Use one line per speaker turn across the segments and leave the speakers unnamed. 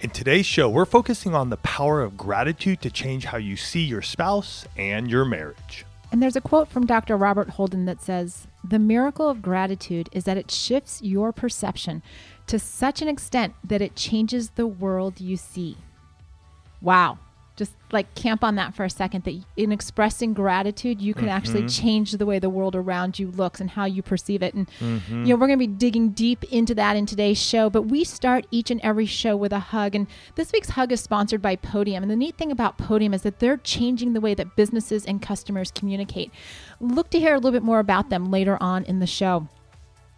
In today's show, we're focusing on the power of gratitude to change how you see your spouse and your marriage.
And there's a quote from Dr. Robert Holden that says, The miracle of gratitude is that it shifts your perception to such an extent that it changes the world you see. Wow like camp on that for a second that in expressing gratitude you can mm-hmm. actually change the way the world around you looks and how you perceive it. And mm-hmm. you know we're going to be digging deep into that in today's show but we start each and every show with a hug. And this week's hug is sponsored by podium. And the neat thing about podium is that they're changing the way that businesses and customers communicate. Look to hear a little bit more about them later on in the show.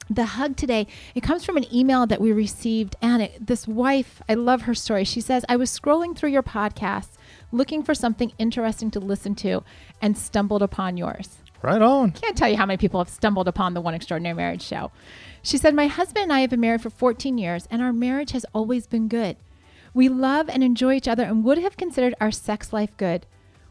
The hug today it comes from an email that we received and it, this wife i love her story. She says i was scrolling through your podcast looking for something interesting to listen to and stumbled upon yours.
Right on.
Can't tell you how many people have stumbled upon the One Extraordinary Marriage show. She said, My husband and I have been married for 14 years, and our marriage has always been good. We love and enjoy each other and would have considered our sex life good.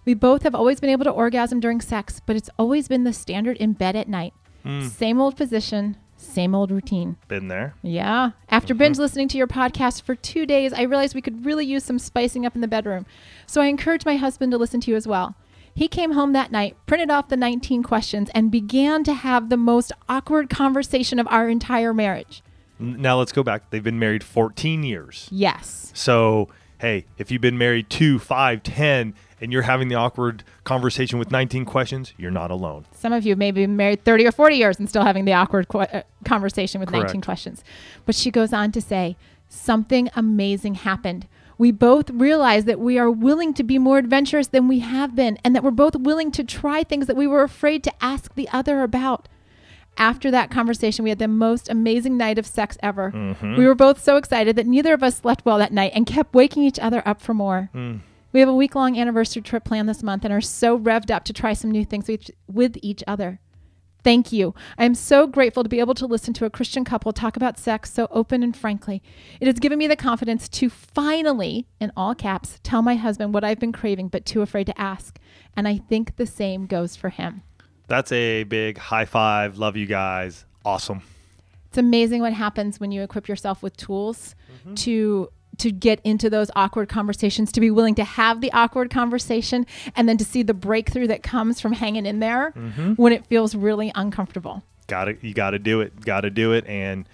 We both have always been able to orgasm during sex, but it's always been the standard in bed at night. Mm. Same old position, same old routine.
Been there.
Yeah. After mm-hmm. binge listening to your podcast for two days, I realized we could really use some spicing up in the bedroom. So I encouraged my husband to listen to you as well. He came home that night, printed off the 19 questions, and began to have the most awkward conversation of our entire marriage.
Now let's go back. They've been married 14 years.
Yes.
So, hey, if you've been married two, five, 10, and you're having the awkward conversation with 19 questions, you're not alone.
Some of you may be married 30 or 40 years and still having the awkward qu- uh, conversation with Correct. 19 questions. But she goes on to say, something amazing happened. We both realized that we are willing to be more adventurous than we have been, and that we're both willing to try things that we were afraid to ask the other about after that conversation, we had the most amazing night of sex ever. Mm-hmm. We were both so excited that neither of us slept well that night and kept waking each other up for more. Mm. We have a week long anniversary trip planned this month and are so revved up to try some new things with each other. Thank you. I am so grateful to be able to listen to a Christian couple talk about sex so open and frankly. It has given me the confidence to finally, in all caps, tell my husband what I've been craving but too afraid to ask. And I think the same goes for him.
That's a big high five. Love you guys. Awesome.
It's amazing what happens when you equip yourself with tools mm-hmm. to to get into those awkward conversations, to be willing to have the awkward conversation, and then to see the breakthrough that comes from hanging in there mm-hmm. when it feels really uncomfortable.
Got to You got to do it. Got to do it. And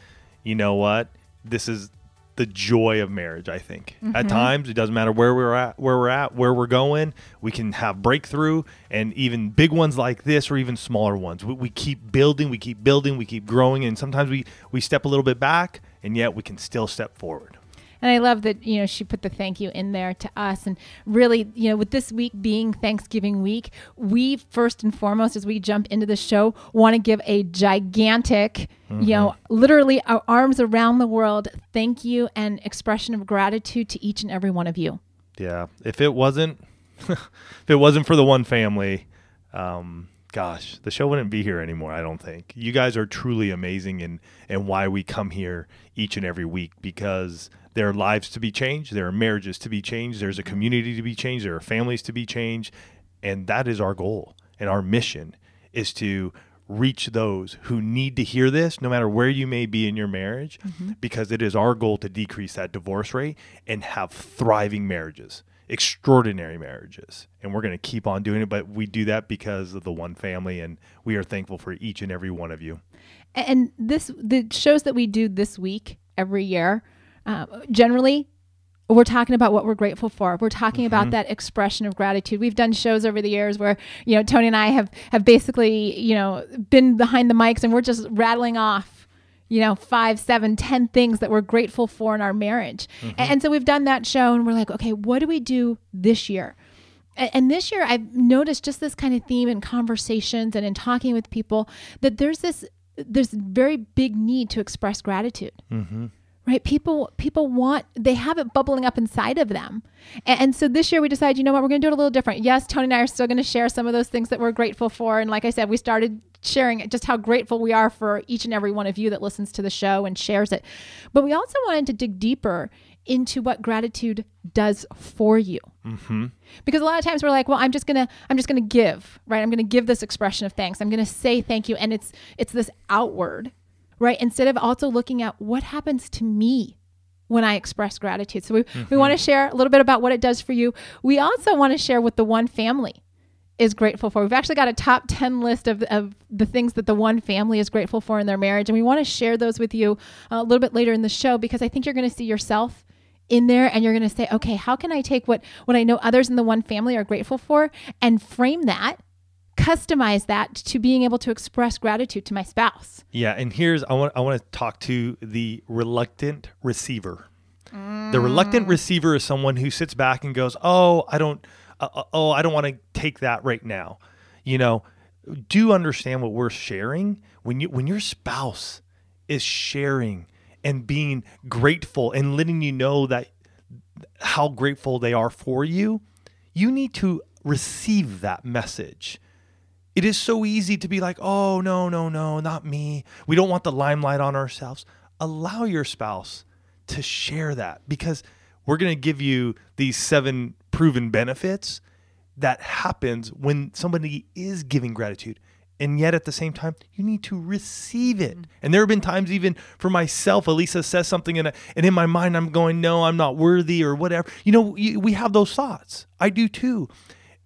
you know what? This is the joy of marriage i think. Mm-hmm. at times it doesn't matter where we're at where we're at where we're going we can have breakthrough and even big ones like this or even smaller ones. We, we, keep building we keep building we keep growing and sometimes we we step a little bit back and yet we can still step forward
and I love that, you know, she put the thank you in there to us. And really, you know, with this week being Thanksgiving week, we first and foremost, as we jump into the show, want to give a gigantic, mm-hmm. you know, literally our arms around the world thank you and expression of gratitude to each and every one of you.
Yeah. If it wasn't, if it wasn't for the one family, um, gosh, the show wouldn't be here anymore, I don't think. You guys are truly amazing and and why we come here each and every week because there are lives to be changed, there are marriages to be changed, there's a community to be changed, there are families to be changed, and that is our goal. And our mission is to reach those who need to hear this, no matter where you may be in your marriage, mm-hmm. because it is our goal to decrease that divorce rate and have thriving marriages, extraordinary marriages. And we're going to keep on doing it, but we do that because of the one family, and we are thankful for each and every one of you.
And this, the shows that we do this week every year, uh, generally, we're talking about what we're grateful for. We're talking mm-hmm. about that expression of gratitude. We've done shows over the years where, you know, Tony and I have, have basically, you know, been behind the mics and we're just rattling off, you know, five, seven, ten things that we're grateful for in our marriage. Mm-hmm. And, so we've done that show and we're like, okay, what do we do this year? And, and this year I've noticed just this kind of theme in conversations and in talking with people that there's this, there's very big need to express gratitude. Mm-hmm right people people want they have it bubbling up inside of them and, and so this year we decided you know what we're going to do it a little different yes tony and i are still going to share some of those things that we're grateful for and like i said we started sharing just how grateful we are for each and every one of you that listens to the show and shares it. But we also wanted to dig deeper into what gratitude does for you.
Mm-hmm.
because a lot of times we're like well i'm just gonna i'm just gonna give right? I'm gonna give this expression of thanks. I'm gonna say thank you. And it's it's this outward right? Instead of also looking at what happens to me when i express gratitude. So we, we want to share a little bit about what it does for you. We also want to share with the one family is grateful for. We've actually got a top 10 list of, of the things that the one family is grateful for in their marriage and we want to share those with you uh, a little bit later in the show because i think you're going to see yourself in there and you're going to say okay how can i take what what i know others in the one family are grateful for and frame that customize that to being able to express gratitude to my spouse?
Yeah, and here's I want I want to talk to the reluctant receiver. The reluctant receiver is someone who sits back and goes, "Oh, I don't uh, uh, oh, I don't want to take that right now." You know, do understand what we're sharing when you when your spouse is sharing and being grateful and letting you know that how grateful they are for you, you need to receive that message. It is so easy to be like, oh, no, no, no, not me. We don't want the limelight on ourselves. Allow your spouse to share that because we're going to give you these seven proven benefits that happens when somebody is giving gratitude. And yet at the same time, you need to receive it. Mm-hmm. And there have been times, even for myself, Elisa says something, and, and in my mind, I'm going, no, I'm not worthy or whatever. You know, we have those thoughts. I do too.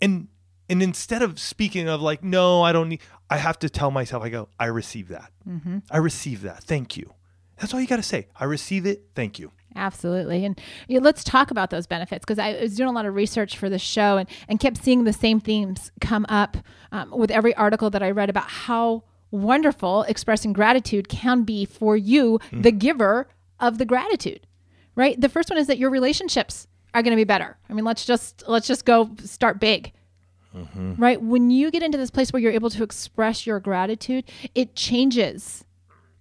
And and instead of speaking of like, no, I don't need, I have to tell myself, I go, I receive that. Mm-hmm. I receive that. Thank you. That's all you got to say. I receive it. Thank you.
Absolutely. And yeah, let's talk about those benefits because I was doing a lot of research for the show and, and kept seeing the same themes come up um, with every article that I read about how wonderful expressing gratitude can be for you, the giver of the gratitude, right? The first one is that your relationships are going to be better. I mean, let's just let's just go start big. Right? When you get into this place where you're able to express your gratitude, it changes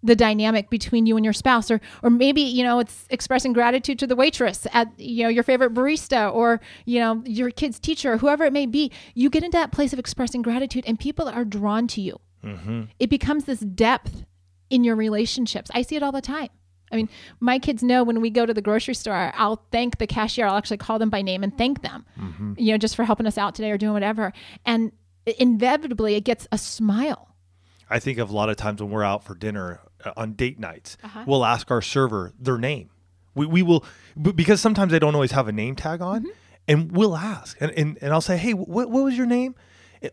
the dynamic between you and your spouse or or maybe you know it's expressing gratitude to the waitress at you know your favorite barista or you know your kid's teacher or whoever it may be. You get into that place of expressing gratitude and people are drawn to you. Mm-hmm. It becomes this depth in your relationships. I see it all the time. I mean my kids know when we go to the grocery store i'll thank the cashier. I'll actually call them by name and thank them mm-hmm. you know just for helping us out today or doing whatever. And inevitably it gets a smile.
I think of a lot of times when we're out for dinner uh, on date nights,
Uh-huh.
we'll ask our server their name. We, we will, because sometimes they don't always have a name tag on,
Mm-hmm.
and we'll ask. And, and, and I'll say, hey, what, what was your name?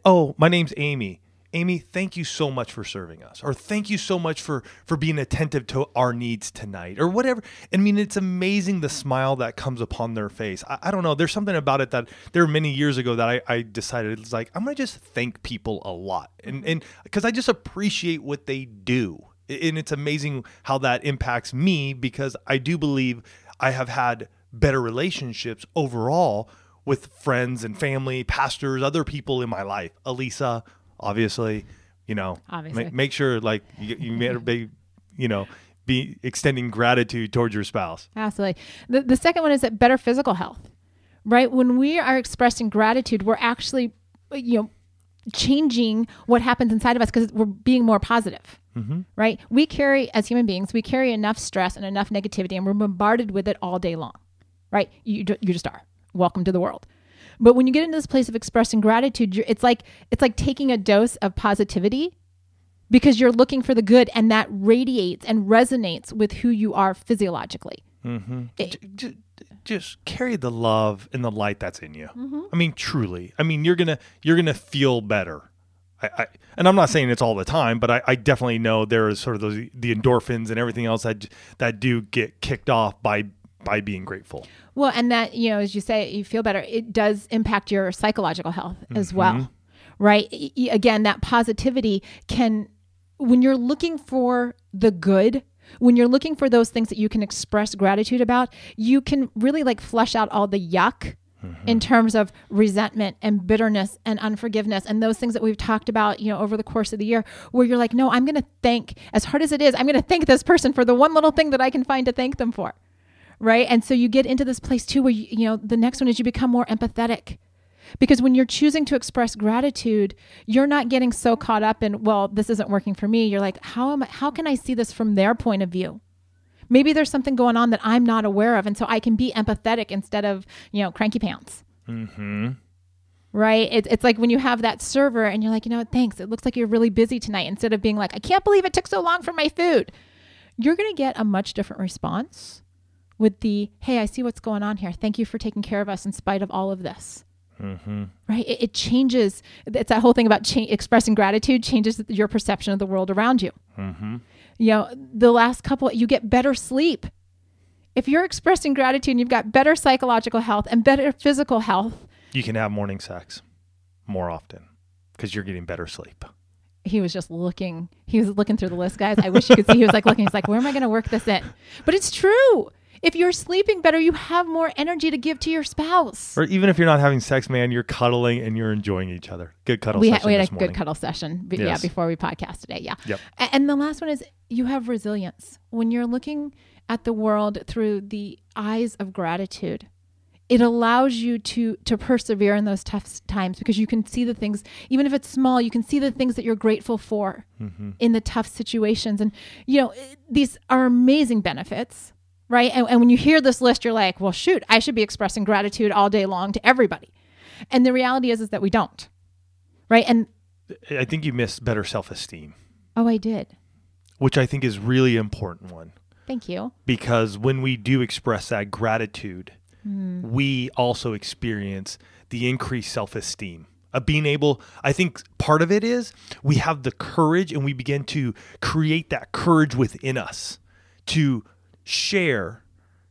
Oh, my name's Amy. Amy, thank you so much for serving us, or thank you so much for for being attentive to our needs tonight, or whatever. I mean, it's amazing the smile that comes upon their face. I, I don't know. There's something about it that there were many years ago that I, I decided it's like I'm gonna just thank people a lot, and and because I just appreciate what they do, and it's amazing how that impacts me because I do believe I have had better relationships overall with friends and family, pastors, other people in my life. Elisa, obviously, you know,
Obviously.
ma- make sure like you, you better be, you know, be extending gratitude towards your spouse.
Absolutely. The, the second one is that better physical health, right? When we are expressing gratitude, we're actually, you know, changing what happens inside of us because we're being more positive, Mm-hmm. right? We carry, as human beings, we carry enough stress and enough negativity and we're bombarded with it all day long, right? You, you just are. Welcome to the world. But when you get into this place of expressing gratitude, you're, it's like it's like taking a dose of positivity because you're looking for the good and that radiates and resonates with who you are physiologically. It-
J- j- just carry the love and the light that's in you.
Mm-hmm.
I mean, truly. I mean, you're gonna you're gonna feel better. I, I and I'm not saying it's all the time, but I, I definitely know there is sort of those the endorphins and everything else that that do get kicked off by by being grateful.
Well, and that, you know, as you say, you feel better. It does impact your psychological health as mm-hmm. well, right? Again, that positivity can, when you're looking for the good, when you're looking for those things that you can express gratitude about, you can really like flush out all the yuck Mm-hmm. in terms of resentment and bitterness and unforgiveness and those things that we've talked about, you know, over the course of the year where you're like, "No, I'm going to thank as hard as it is, I'm going to thank this person for the one little thing that I can find to thank them for." Right? And so you get into this place too where you, you know, the next one is you become more empathetic. Because when you're choosing to express gratitude, you're not getting so caught up in, well, this isn't working for me. You're like, how am I, how can I see this from their point of view? Maybe there's something going on that I'm not aware of. And so I can be empathetic instead of, you know, cranky pants.
Mm-hmm.
Right? It, it's like when you have that server and you're like, you know what, thanks. It looks like you're really busy tonight. Instead of being like, I can't believe it took so long for my food. You're going to get a much different response with the, hey, I see what's going on here. Thank you for taking care of us in spite of all of this.
Mm-hmm.
Right? It, it changes. It's that whole thing about cha- expressing gratitude changes your perception of the world around you.
Mm-hmm.
You know, the last couple, you get better sleep. If you're expressing gratitude and you've got better psychological health and better physical health,
You can have morning sex more often because you're getting better sleep.
he was just looking. He was looking through the list, guys. I wish you could see. He was like looking. He's like, where am I going to work this in? But it's true. If you're sleeping better, you have more energy to give to your spouse.
Or even if you're not having sex, man, you're cuddling and you're enjoying each other. Good cuddle
we,
session.
had we had a
this
good cuddle session, be- yeah, before we podcast today. Yeah.
Yep.
And the last one is you have resilience. When you're looking at the world through the eyes of gratitude, it allows you to to persevere in those tough times because you can see the things, even if it's small, you can see the things that you're grateful for
Mm-hmm.
in the tough situations. And you know, these are amazing benefits. Right. And, and when you hear this list, you're like, well, shoot, I should be expressing gratitude all day long to everybody. And the reality is, is that we don't. Right. And
I think you missed better self esteem,
oh, I did.
which I think is really important one.
Thank you.
because when we do express that gratitude, hmm. we also experience the increased self esteem of uh, being able. I think part of it is we have the courage and we begin to create that courage within us to share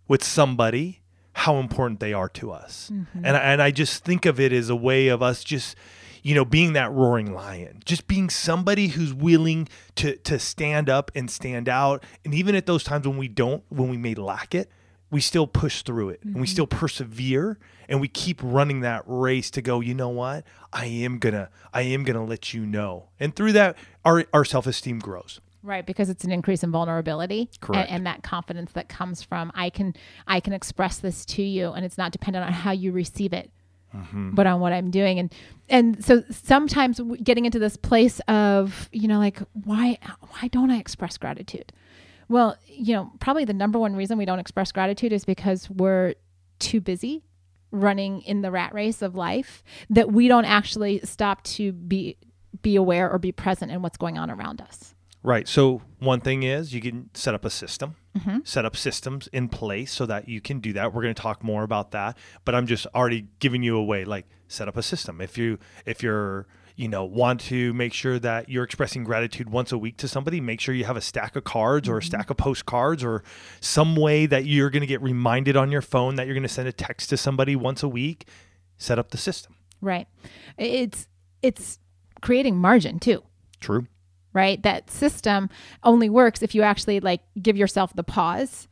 with somebody how important they are to us. Mm-hmm. And, I- and I just think of it as a way of us just you know being that roaring lion just being somebody who's willing to to stand up and stand out. And even at those times when we don't when we may lack it we still push through it and we mm-hmm. still persevere and we keep running that race to go you know what? I am gonna i am gonna let you know. And through that our our self-esteem grows
Right, because it's an increase in vulnerability
Correct.
And, and that confidence that comes from I can I can express this to you, and it's not dependent on how you receive it, mm-hmm. but on what I'm doing. And and so sometimes getting into this place of you know like why why don't I express gratitude? Well, you know probably the number one reason we don't express gratitude is because we're too busy running in the rat race of life that we don't actually stop to be be aware or be present in what's going on around us.
Right. So one thing is you can set up a system, mm-hmm. set up systems in place so that you can do that. We're going to talk more about that, but I'm just already giving you away. like set up a system. If you if you're you know want to make sure that you're expressing gratitude once a week to somebody, make sure you have a stack of cards or a mm-hmm. stack of postcards or some way that you're going to get reminded on your phone that you're going to send a text to somebody once a week. Set up the system.
Right. It's it's creating margin too,
True.
Right? That system only works if you actually like give yourself the pause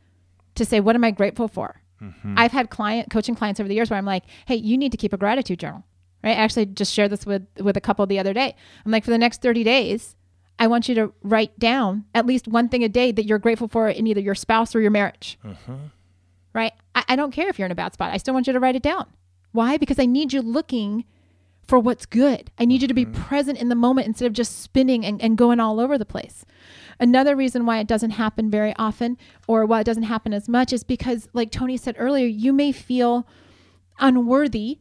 to say what am I grateful for? Mm-hmm. I've had client coaching clients over the years where I'm like, "Hey, you need to keep a gratitude journal." Right? I actually just shared this with with a couple the other day. I'm like, "For the next 30 days, I want you to write down at least one thing a day that you're grateful for in either your spouse or your marriage." Mm-hmm. right? I, I don't care if you're in a bad spot. I still want you to write it down. Why? Because I need you looking for what's good. I need you to be present in the moment instead of just spinning and, and going all over the place. Another reason why it doesn't happen very often or why it doesn't happen as much is because, like Tony said earlier, you may feel unworthy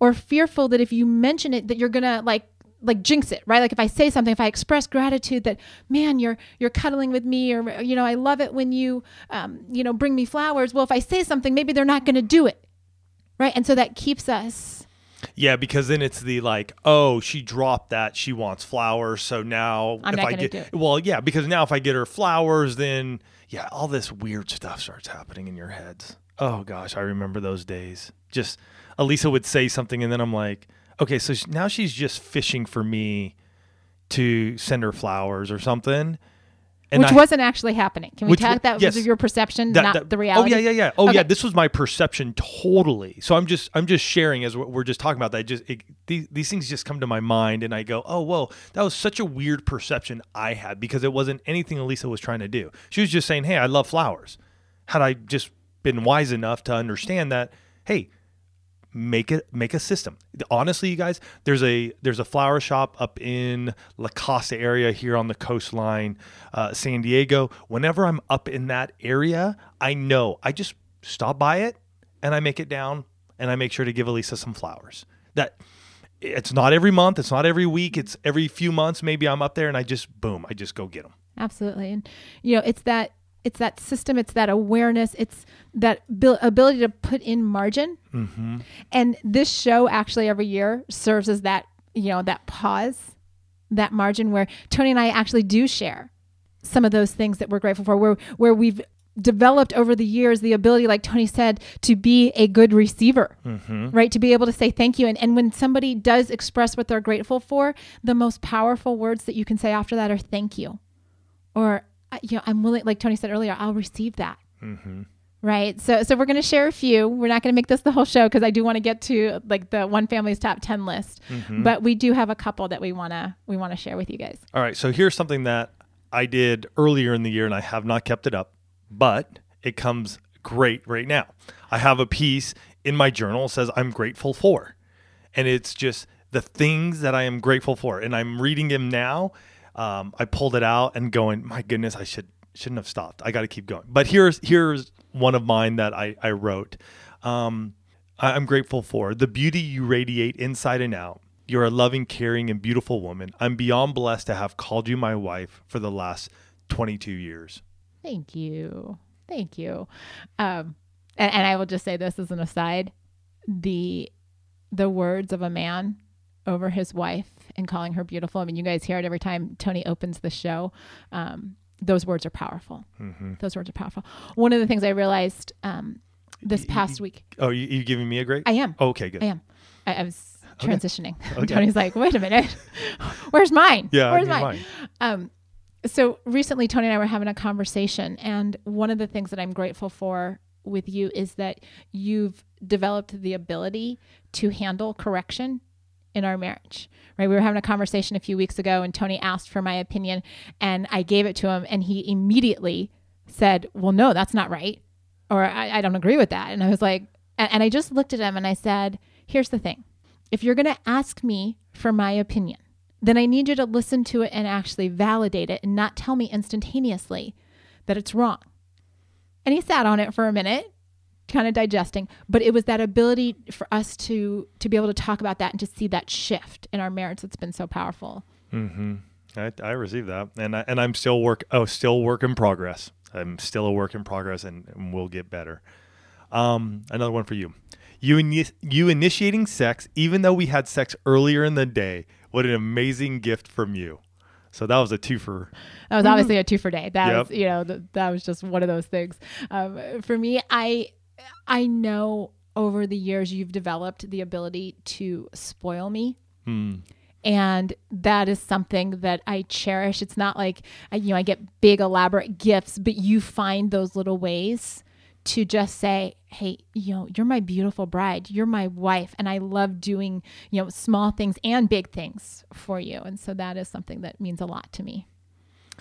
or fearful that if you mention it that you're gonna like like jinx it right like if i say something if i express gratitude that man you're you're cuddling with me or you know i love it when you um, you know bring me flowers well if i say something maybe they're not gonna do it right and so that keeps us
Yeah, because then it's the like, oh, she dropped that. She wants flowers. So now
I'm
if
not
I get
do
well, yeah, because now if I get her flowers, then yeah, all this weird stuff starts happening in your heads. Oh gosh, I remember those days. Just Elisa would say something, and then I'm like, okay, so now she's just fishing for me to send her flowers or something. And
which
I-
wasn't actually happening. Can we talk that
yes.
was your perception,
That-
not
that-
the reality?
Oh yeah, yeah, yeah. Oh
Okay.
yeah, this was my perception totally. So I'm just I'm just sharing as we're we're just talking about that. Just it, these these things just come to my mind, and I go, oh whoa, that was such a weird perception I had because it wasn't anything Elisa was trying to do. She was just saying, hey, I love flowers. Had I just been wise enough to understand that, hey, make it make a system. Honestly you guys there's a there's a flower shop up in la costa area here on the coastline uh, san diego. Whenever i'm up in that area i know i just stop by it and i make it down and i make sure to give elisa some flowers. That it's not every month it's not every week it's every few months maybe i'm up there and i just boom i just go get them
Absolutely. And you know, it's that it's that system, it's that awareness, it's that bil- ability to put in margin.
mm-hmm.
And this show actually every year serves as that, you know, that pause, that margin where Tony and I actually do share some of those things that we're grateful for, where where we've developed over the years the ability, like Tony said, to be a good receiver,
Mm-hmm.
right? To be able to say thank you. And, and when somebody does express what they're grateful for, the most powerful words that you can say after that are thank you. Or, you know, I'm willing, like Tony said earlier, I'll receive that.
Mm-hmm.
Right. So so we're going to share a few. We're not going to make this the whole show because I do want to get to like the one family's top 10 list.
Mm-hmm.
But we do have a couple that we want to we want to share with you guys.
All right, so here's something that I did earlier in the year and I have not kept it up, but it comes great right now. I have a piece in my journal that says I'm grateful for. And it's just the things that I am grateful for. And I'm reading them now. Um, I pulled it out and going, my goodness, I should shouldn't have stopped. I got to keep going. But here's here's one of mine that I I wrote. Um, I- I'm grateful for the beauty you radiate inside and out. You're a loving, caring, and beautiful woman. I'm beyond blessed to have called you my wife for the last 22 years.
Thank you. Thank you. Um and, and I will just say this as an aside, the the words of a man over his wife and calling her beautiful. I mean, you guys hear it every time Tony opens the show. Um, those words are powerful.
Mm-hmm.
Those words are powerful. One of the things I realized um, this past week,
Oh, you, you giving me a great?
I am.
okay, good.
I am. I, I was transitioning.
Okay.
Tony's like, wait a minute, where's mine?
Yeah,
where's mine?
mine.
Um, so recently, Tony and I were having a conversation, and one of the things that I'm grateful for with you is that you've developed the ability to handle correction in our marriage. Right? We were having a conversation a few weeks ago, and Tony asked for my opinion, and I gave it to him, and he immediately said, "Well, no, that's not right," or "I, I don't agree with that." And I was like, and, and I just looked at him and I said, "Here's the thing: if you're going to ask me for my opinion." then I need you to listen to it and actually validate it and not tell me instantaneously that it's wrong. And he sat on it for a minute, kind of digesting, but it was that ability for us to to be able to talk about that and to see that shift in our marriage that's been so powerful.
Mm-hmm. I, I received that, and I, and I'm still work. Oh, still work in progress. I'm still a work in progress, and, and we'll get better. Um, another one for you. You ini- you initiating sex, even though we had sex earlier in the day. What an amazing gift from you. So that was a two for.
That was obviously a two for day. That
Yep.
was, you know, th- that was just one of those things. Um, for me, I, I know over the years you've developed the ability to spoil me.
Hmm.
and that is something that I cherish. It's not like you know I get big elaborate gifts, but you find those little ways to just say, "Hey, you know, you're my beautiful bride. You're my wife, and I love doing you know small things and big things for you." And so that is something that means a lot to me.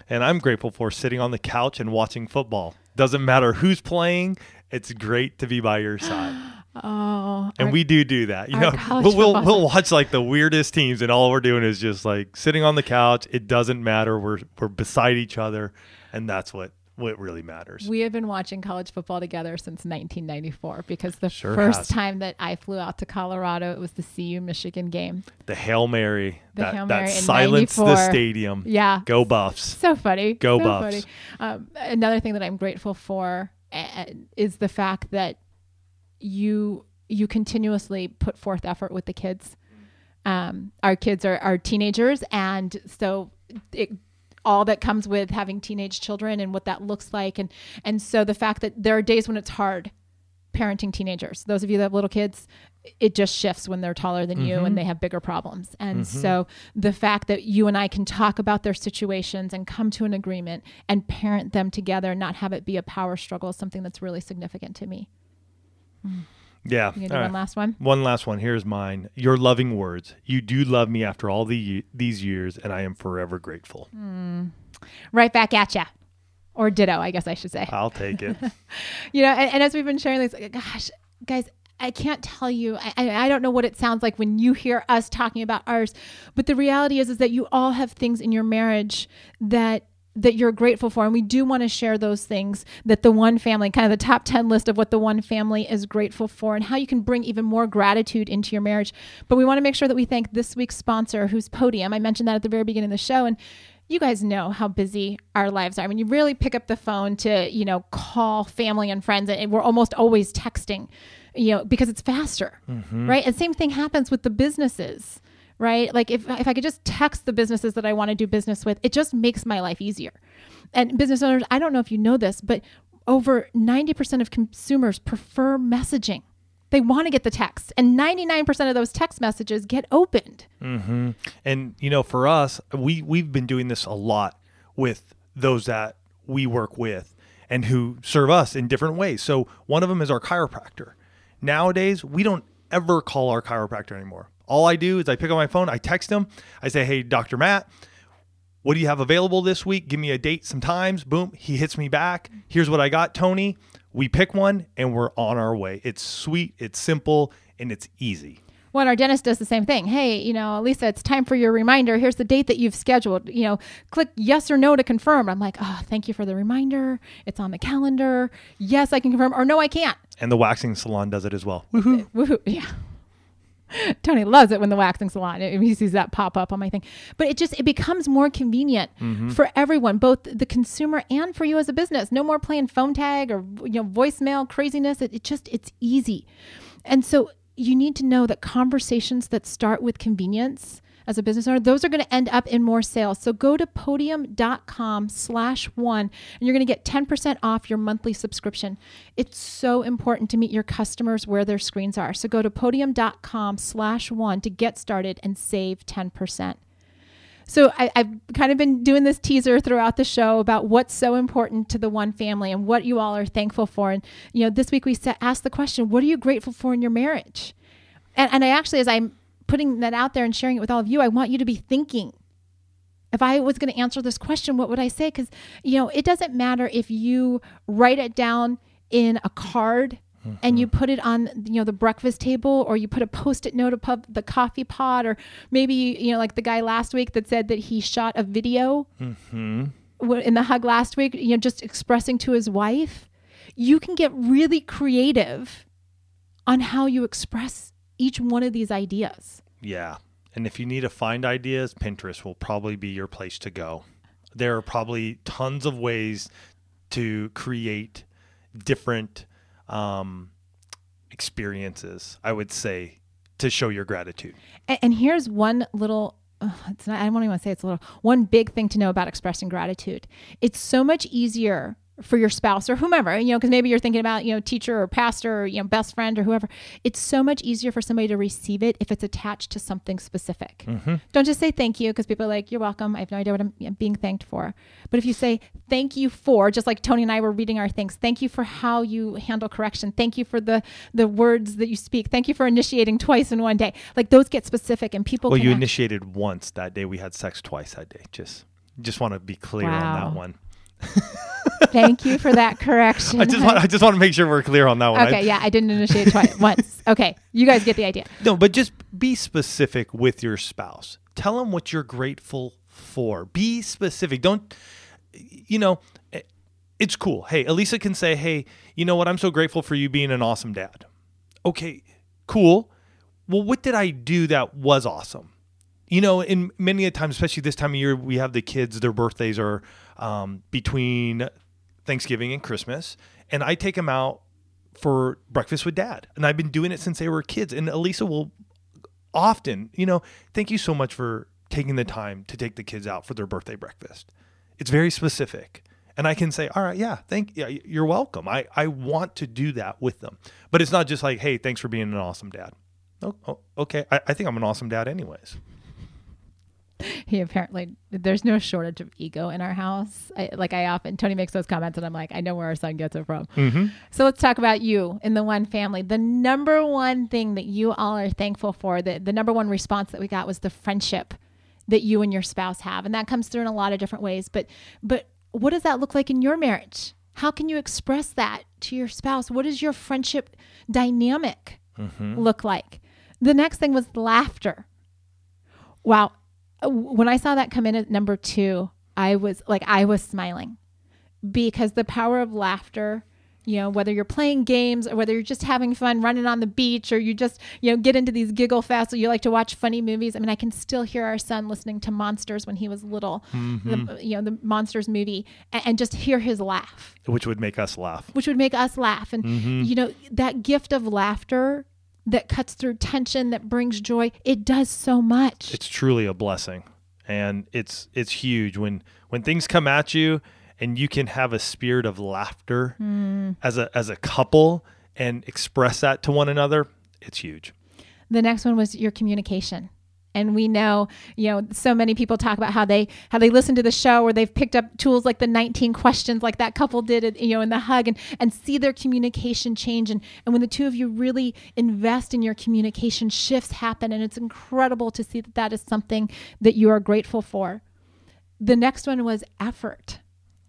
And I'm grateful for sitting on the couch and watching football. Doesn't matter who's playing. It's great to be by your side.
Oh,
And
our-
we do do that. You know, we'll, we'll, we'll watch like the weirdest teams, and all we're doing is just like sitting on the couch. It doesn't matter. We're we're beside each other, and that's what what really matters.
We have been watching college football together since 1994 because the
Sure
first
has.
time that I flew out to Colorado, it was the CU Michigan game.
the hail mary
The
that
Hail Mary in
silenced the stadium.
Yeah.
Go Buffs!
So funny.
Go
so
Buffs.
funny. Um, another thing that I'm grateful for uh, is the fact that you you continuously put forth effort with the kids. Um, our kids are, are teenagers, and so it, all that comes with having teenage children and what that looks like, and and so the fact that there are days when it's hard parenting teenagers. Those of you that have little kids, it just shifts when they're taller than you and mm-hmm. they have bigger problems. And mm-hmm. so the fact that you and I can talk about their situations and come to an agreement and parent them together, and not have it be a power struggle, is something that's really significant to me. Mm.
Yeah.
You gonna do
All
one
right.
last one?
One last one. Here's mine. Your loving words. You do love me after all the these years, and I am forever grateful. Hmm.
Right back at ya. Or ditto, I guess I should say.
I'll take it.
you know and, and as we've been sharing this like, gosh guys i can't tell you I, I I don't know what it sounds like when you hear us talking about ours but the reality is is that you all have things in your marriage that that you're grateful for and we do want to share those things that the one family kind of the top 10 list of what the one family is grateful for and how you can bring even more gratitude into your marriage but we want to make sure that we thank this week's sponsor whose podium i mentioned that at the very beginning of the show and you guys know how busy our lives are. I mean, you really pick up the phone to, you know, call family and friends, and we're almost always texting, you know, because it's faster, mm-hmm. right? And same thing happens with the businesses, right? Like if if I could just text the businesses that I want to do business with, it just makes my life easier. And business owners, I don't know if you know this, but over 90% of consumers prefer messaging. They want to get the text, and 99% of those text messages get opened.
hmm And you know, for us, we we've been doing this a lot with those that we work with and who serve us in different ways. So one of them is our chiropractor. Nowadays, we don't ever call our chiropractor anymore. All I do is I pick up my phone, I text him, I say, "Hey, Dr. Matt, what do you have available this week? Give me a date, some times." Boom, he hits me back. Here's what I got, Tony. We pick one and we're on our way. It's sweet, it's simple, and it's easy.
Well, our dentist does the same thing. Hey, you know, Lisa, it's time for your reminder. Here's the date that you've scheduled. You know, click yes or no to confirm. I'm like, oh, thank you for the reminder. It's on the calendar. Yes, I can confirm, or no, I can't.
And the waxing salon does it as well.
Woohoo! Woohoo! Yeah. Tony loves it when the waxing salon he sees that pop up on my thing. But it just it becomes more convenient mm-hmm. for everyone, both the consumer and for you as a business. No more playing phone tag or you know voicemail craziness. It, it just it's easy, and so you need to know that conversations that start with convenience as a business owner, those are going to end up in more sales. So go to podium.com slash one and you're going to get 10% off your monthly subscription. It's so important to meet your customers where their screens are. So go to podium.com slash one to get started and save 10%. So I, I've kind of been doing this teaser throughout the show about what's so important to the one family and what you all are thankful for. And you know, this week we asked the question, "What are you grateful for in your marriage?" And, and I actually, as I'm putting that out there and sharing it with all of you, I want you to be thinking. If I was going to answer this question, what would I say? Because you know, it doesn't matter if you write it down in a card and you mm-hmm. put it on you know the breakfast table or you put a post-it note above the coffee pot or maybe you know like the guy last week that said that he shot a video mm-hmm. w- in the hug last week you know just expressing to his wife you can get really creative on how you express each one of these ideas
Yeah. And if you need to find ideas, Pinterest will probably be your place to go. There are probably tons of ways to create different um, experiences, I would say, to show your gratitude.
And, and here's one little. It's not. I don't even want to say it's a little. One big thing to know about expressing gratitude. It's so much easier for your spouse or whomever, you know, because maybe you're thinking about, you know, teacher or pastor or, you know, best friend or whoever. It's so much easier for somebody to receive it if it's attached to something specific. Mm-hmm. Don't just say thank you because people are like, you're welcome. I have no idea what I'm being thanked for. But if you say thank you for, just like Tony and I were reading our things, thank you for how you handle correction. Thank you for the the words that you speak. Thank you for initiating twice in one day. Like those get specific and people
Well, you
act-
initiated once that day. We had sex twice that day. Just just want to be clear on that one.
Thank you for that correction.
I just want I just want to make sure we're clear on that one. I-
okay, yeah, I didn't initiate twice once. Okay, you guys get the idea.
No, but just be specific with your spouse. Tell them what you're grateful for. Be specific. Don't, you know, eh, it's cool. Hey, Elisa can say, hey, you know what? I'm so grateful for you being an awesome dad. Okay, cool. Well, what did I do that was awesome? You know, in many a times, especially this time of year, we have the kids, their birthdays are um, between Thanksgiving and Christmas. And I take them out for breakfast with dad. And I've been doing it since they were kids. And Elisa will often, you know, thank you so much for taking the time to take the kids out for their birthday breakfast. It's very specific. and I can say, "All right, yeah, thank yeah, you're welcome." I I want to do that with them, but it's not just like, "Hey, thanks for being an awesome dad." Oh, oh okay, I, I think I'm an awesome dad, anyways.
he apparently there's no shortage of ego in our house. I, like I often Tony makes those comments, and I'm like, I know where our son gets it from.
Mm-hmm.
So let's talk about you in the one family. The number one thing that you all are thankful for, the the number one response that we got was the friendship that you and your spouse have, and that comes through in a lot of different ways. But but what does that look like in your marriage? How can you express that to your spouse? What does your friendship dynamic
Mm-hmm.
look like? The next thing was laughter. Wow. When I saw that come in at number two, I was like, I was smiling because the power of laughter, you know, whether you're playing games or whether you're just having fun running on the beach or you just, you know, get into these giggle fests or you like to watch funny movies. I mean, I can still hear our son listening to Monsters when he was little, the, mm-hmm. you know, the Monsters movie, and, and just hear his laugh
Which would make us laugh.
which would make us laugh. And, mm-hmm. you know, that gift of laughter that cuts through tension, that brings joy, it does so much.
It's truly a blessing, and it's it's huge when when things come at you, and you can have a spirit of laughter mm. as a as a couple and express that to one another. It's huge.
the next one was your communication. And we know, you know, so many people talk about how they how they listen to the show or they've picked up tools like the 19 questions like that couple did, you know, in the hug and and see their communication change. And and when the two of you really invest in your communication, shifts happen, and it's incredible to see that that is something that you are grateful for. The next one was effort.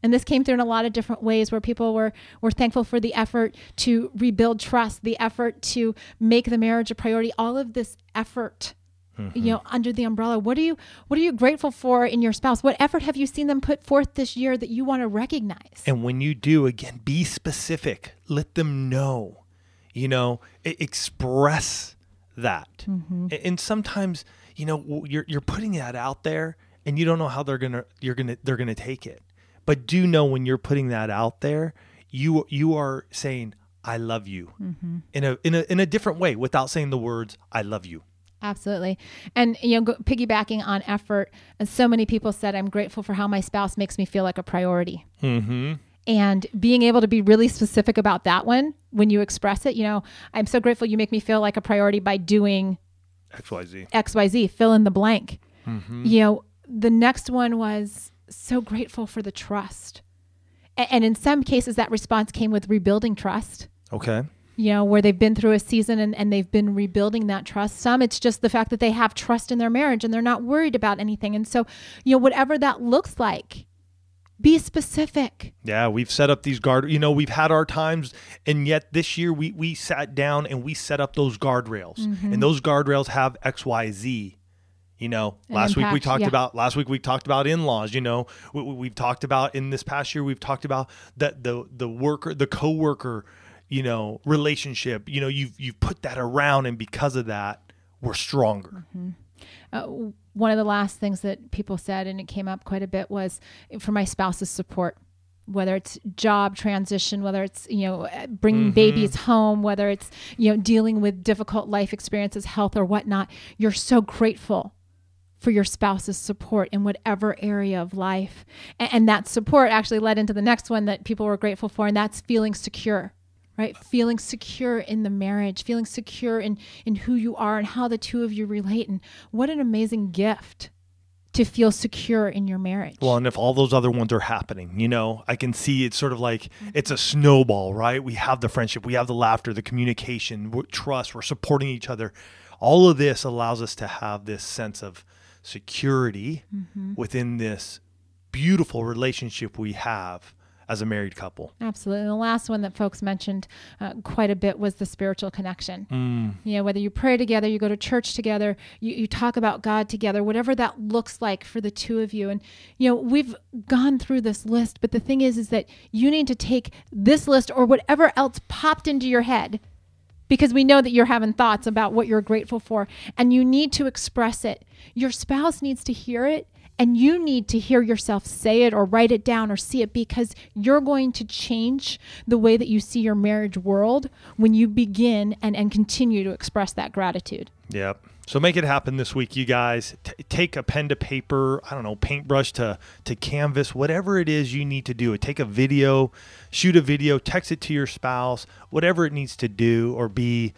And this came through in a lot of different ways where people were were thankful for the effort to rebuild trust, the effort to make the marriage a priority, all of this effort you know under the umbrella what are you what are you grateful for in your spouse what effort have you seen them put forth this year that you want to recognize
And when you do, again, be specific. Let them know. You know, express that. Mm-hmm. A- And sometimes, you know, you're you're putting that out there, and you don't know how they're gonna you're gonna they're gonna take it. But do know when you're putting that out there, you you are saying I love you mm-hmm. in a in a in a different way without saying the words I love you.
Absolutely. And, you know, piggybacking on effort, and so many people said, I'm grateful for how my spouse makes me feel like a priority.
Mm-hmm.
And being able to be really specific about that one when you express it, you know, I'm so grateful you make me feel like a priority by doing
X Y Z.
XYZ, fill in the blank. You know, the next one was so grateful for the trust. And in some cases, that response came with rebuilding trust
Okay.
You know, where they've been through a season and, and they've been rebuilding that trust. Some, it's just the fact that they have trust in their marriage and they're not worried about anything. And so, you know, whatever that looks like, be specific.
Yeah, we've set up these guard. You know, we've had our times, and yet this year we we sat down and we set up those guardrails,
Mm-hmm.
and those guardrails have X, Y, Z. You know,
An
last week we talked
yeah.
about last week we talked about in laws. You know, we, we- we've talked about in this past year we've talked about that the the worker the coworker, you know, relationship. You know, you've you've put that around, and because of that, we're stronger. Mm-hmm.
Uh, one of the last things that people said, and it came up quite a bit, was for my spouse's support. Whether it's job transition, whether it's you know uh, bringing mm-hmm. babies home, whether it's you know dealing with difficult life experiences, health or whatnot, you're so grateful for your spouse's support in whatever area of life. And, and that support actually led into the next one that people were grateful for, and that's feeling secure, right? Feeling secure in the marriage, feeling secure in, in who you are and how the two of you relate. And what an amazing gift to feel secure in your marriage.
Well, and if all those other ones are happening, you know, I can see it's sort of like mm-hmm. it's a snowball, right? We have the friendship, we have the laughter, the communication, we're, trust, we're supporting each other. All of this allows us to have this sense of security mm-hmm. within this beautiful relationship we have as a married couple.
Absolutely. And the last one that folks mentioned uh, quite a bit was the spiritual connection. You know, whether you pray together, you go to church together, you, you talk about God together, whatever that looks like for the two of you. And, you know, we've gone through this list, but the thing is, is that you need to take this list or whatever else popped into your head because we know that you're having thoughts about what you're grateful for and you need to express it. Your spouse needs to hear it and you need to hear yourself say it or write it down or see it because you're going to change the way that you see your marriage world when you begin and, and continue to express that gratitude.
Yep. So make it happen this week, you guys. T- take a pen to paper, I don't know, paintbrush to to canvas, whatever it is you need to do. Take a video, shoot a video, text it to your spouse, whatever it needs to do or be,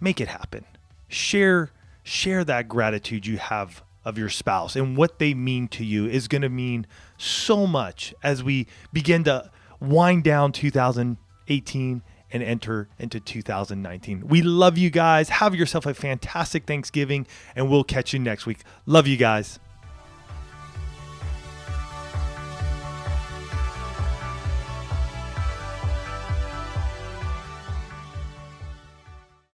make it happen. Share share that gratitude you have of your spouse and what they mean to you is going to mean so much as we begin to wind down 2018 and enter into 2019. We love you guys. Have yourself a fantastic Thanksgiving, and we'll catch you next week. Love you guys.